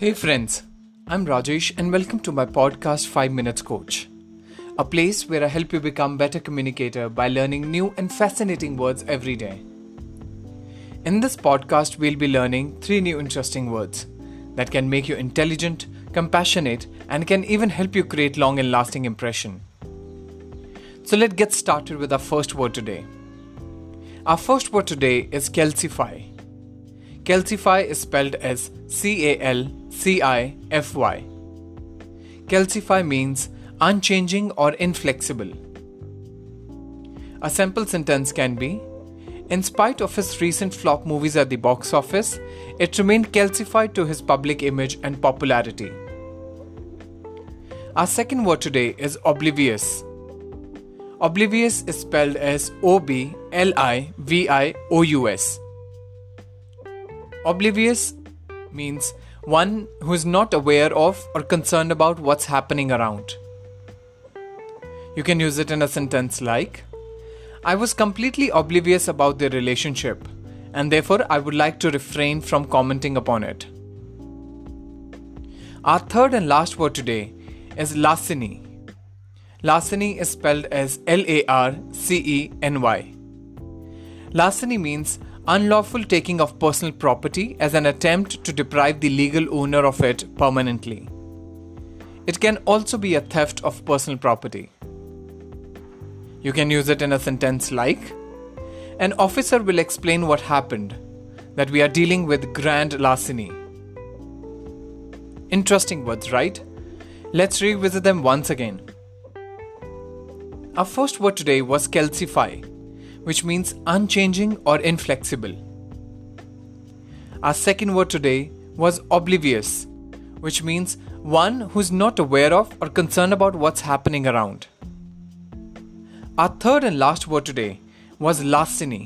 Hey friends, I'm Rajesh and welcome to my podcast 5 Minutes Coach. A place where I help you become better communicator by learning new and fascinating words every day. In this podcast we'll be learning 3 new interesting words that can make you intelligent, compassionate and can even help you create long and lasting impression. So let's get started with our first word today. Our first word today is calcify. Calcify is spelled as C A L C I F Y. Calcify means unchanging or inflexible. A simple sentence can be In spite of his recent flop movies at the box office, it remained calcified to his public image and popularity. Our second word today is oblivious. Oblivious is spelled as O B L I V I O U S. Oblivious means one who is not aware of or concerned about what's happening around. You can use it in a sentence like I was completely oblivious about their relationship, and therefore I would like to refrain from commenting upon it. Our third and last word today is larceny. Larceny is spelled as L A R C E N Y. Larceny means unlawful taking of personal property as an attempt to deprive the legal owner of it permanently. It can also be a theft of personal property. You can use it in a sentence like An officer will explain what happened, that we are dealing with grand larceny. Interesting words, right? Let's revisit them once again. Our first word today was calcify which means unchanging or inflexible. Our second word today was oblivious, which means one who's not aware of or concerned about what's happening around. Our third and last word today was larceny,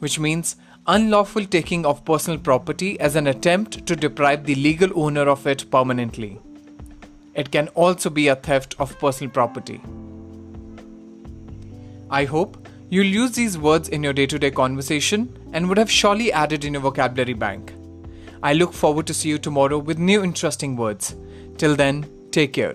which means unlawful taking of personal property as an attempt to deprive the legal owner of it permanently. It can also be a theft of personal property. I hope You'll use these words in your day to day conversation and would have surely added in your vocabulary bank. I look forward to see you tomorrow with new interesting words. Till then, take care.